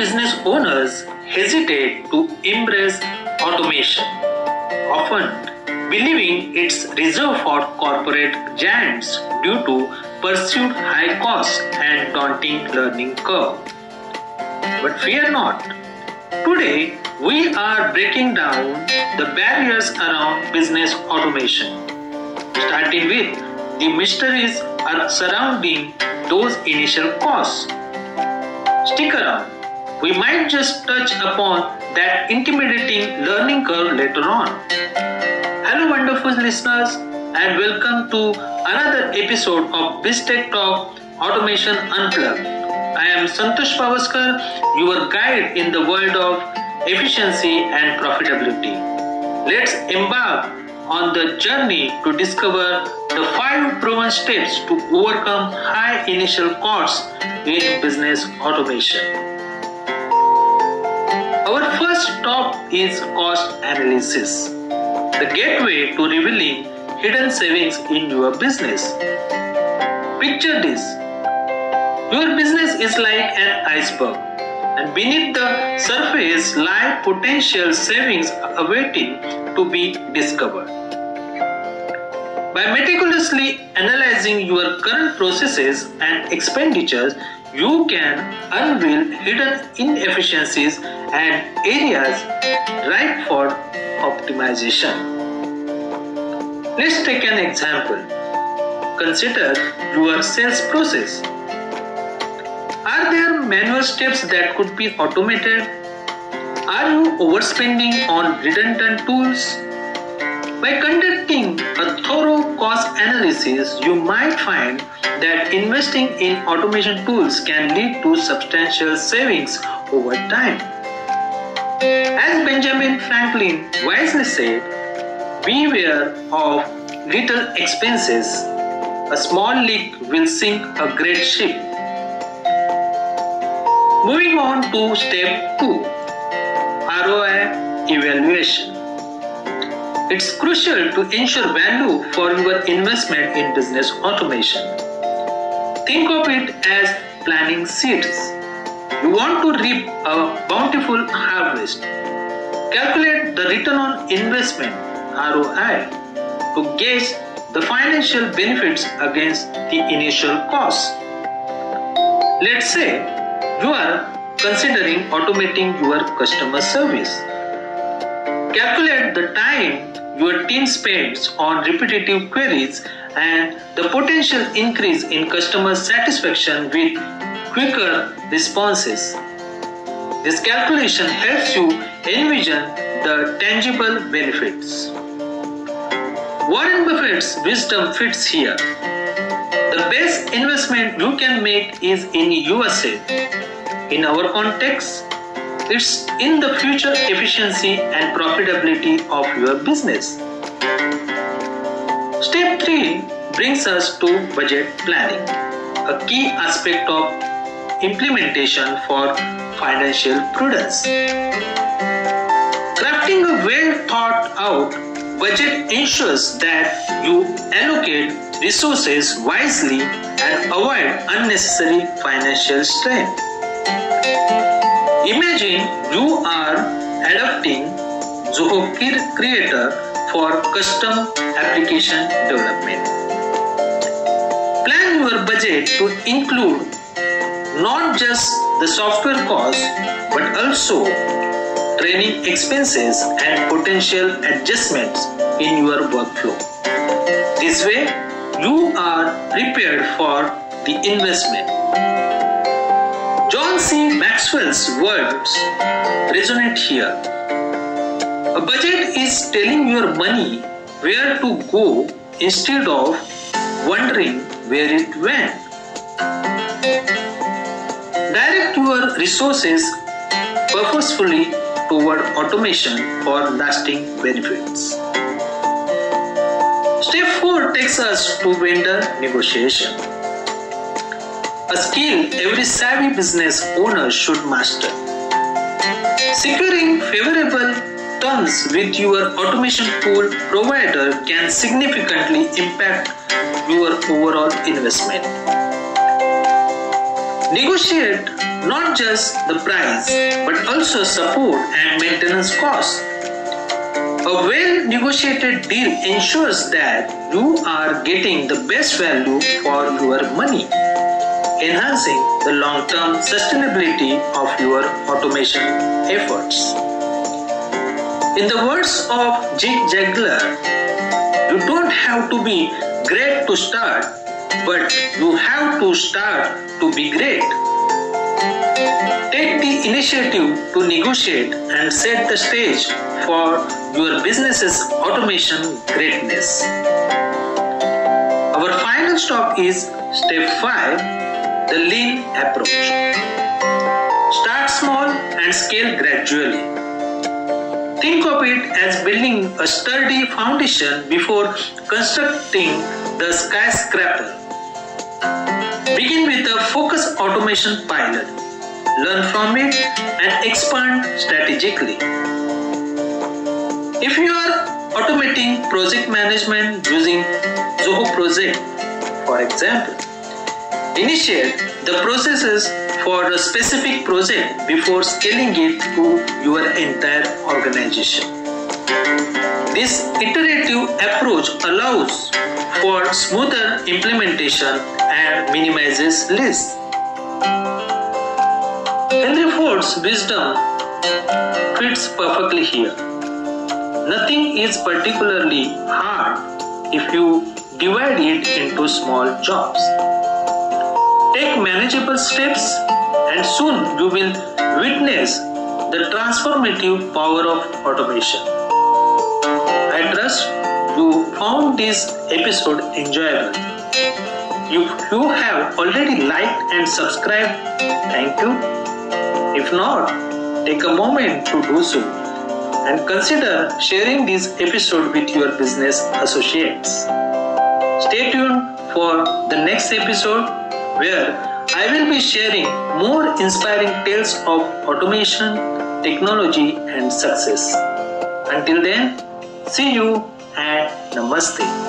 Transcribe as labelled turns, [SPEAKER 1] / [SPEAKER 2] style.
[SPEAKER 1] business owners hesitate to embrace automation, often believing it's reserved for corporate giants due to perceived high costs and daunting learning curve. But fear not. Today, we are breaking down the barriers around business automation, starting with the mysteries surrounding those initial costs. Stick around. We might just touch upon that intimidating learning curve later on. Hello, wonderful listeners, and welcome to another episode of BizTech Talk Automation Unplugged. I am Santosh Pawaskar, your guide in the world of efficiency and profitability. Let's embark on the journey to discover the five proven steps to overcome high initial costs in business automation. Our first stop is cost analysis, the gateway to revealing hidden savings in your business. Picture this your business is like an iceberg, and beneath the surface lie potential savings awaiting to be discovered. By meticulously analyzing your current processes and expenditures, you can unveil hidden inefficiencies and areas ripe for optimization. Let's take an example. Consider your sales process. Are there manual steps that could be automated? Are you overspending on redundant tools? By conducting a thorough cost analysis, you might find that investing in automation tools can lead to substantial savings over time. As Benjamin Franklin wisely said, beware of little expenses. A small leak will sink a great ship. Moving on to step 2 ROI evaluation. It's crucial to ensure value for your investment in business automation. Think of it as planting seeds. You want to reap a bountiful harvest. Calculate the return on investment ROI to gauge the financial benefits against the initial cost. Let's say you are considering automating your customer service. Calculate the time your team spends on repetitive queries and the potential increase in customer satisfaction with quicker responses. This calculation helps you envision the tangible benefits. Warren Buffett's wisdom fits here. The best investment you can make is in yourself. In our context, it's in the future efficiency and profitability of your business. Step 3 brings us to budget planning, a key aspect of implementation for financial prudence. Crafting a well thought out budget ensures that you allocate resources wisely and avoid unnecessary financial strain. Imagine you are adopting Zoho Creator for custom application development. Plan your budget to include not just the software cost but also training expenses and potential adjustments in your workflow. This way, you are prepared for the investment. John C. Maxwell's words resonate here. A budget is telling your money where to go instead of wondering where it went. Direct your resources purposefully toward automation for lasting benefits. Step 4 takes us to vendor negotiation. A skill every savvy business owner should master. Securing favorable terms with your automation tool provider can significantly impact your overall investment. Negotiate not just the price but also support and maintenance costs. A well negotiated deal ensures that you are getting the best value for your money, enhancing the long term sustainability of your automation efforts. In the words of Zig Ziglar, you don't have to be great to start, but you have to start to be great. Take the initiative to negotiate and set the stage for your business's automation greatness. Our final stop is step 5 the lean approach. Start small and scale gradually. Think of it as building a sturdy foundation before constructing the skyscraper. Begin with a focus automation pilot. Learn from it and expand strategically. If you are automating project management using Zoho Project, for example, initiate the processes for a specific project before scaling it to your entire organization. This iterative approach allows for smoother implementation and minimizes risk. Henry Ford's wisdom fits perfectly here. Nothing is particularly hard if you divide it into small jobs. Take manageable steps, and soon you will witness the transformative power of automation. I trust you found this episode enjoyable. If you have already liked and subscribed, thank you. If not, take a moment to do so and consider sharing this episode with your business associates. Stay tuned for the next episode where I will be sharing more inspiring tales of automation, technology, and success. Until then, see you and Namaste.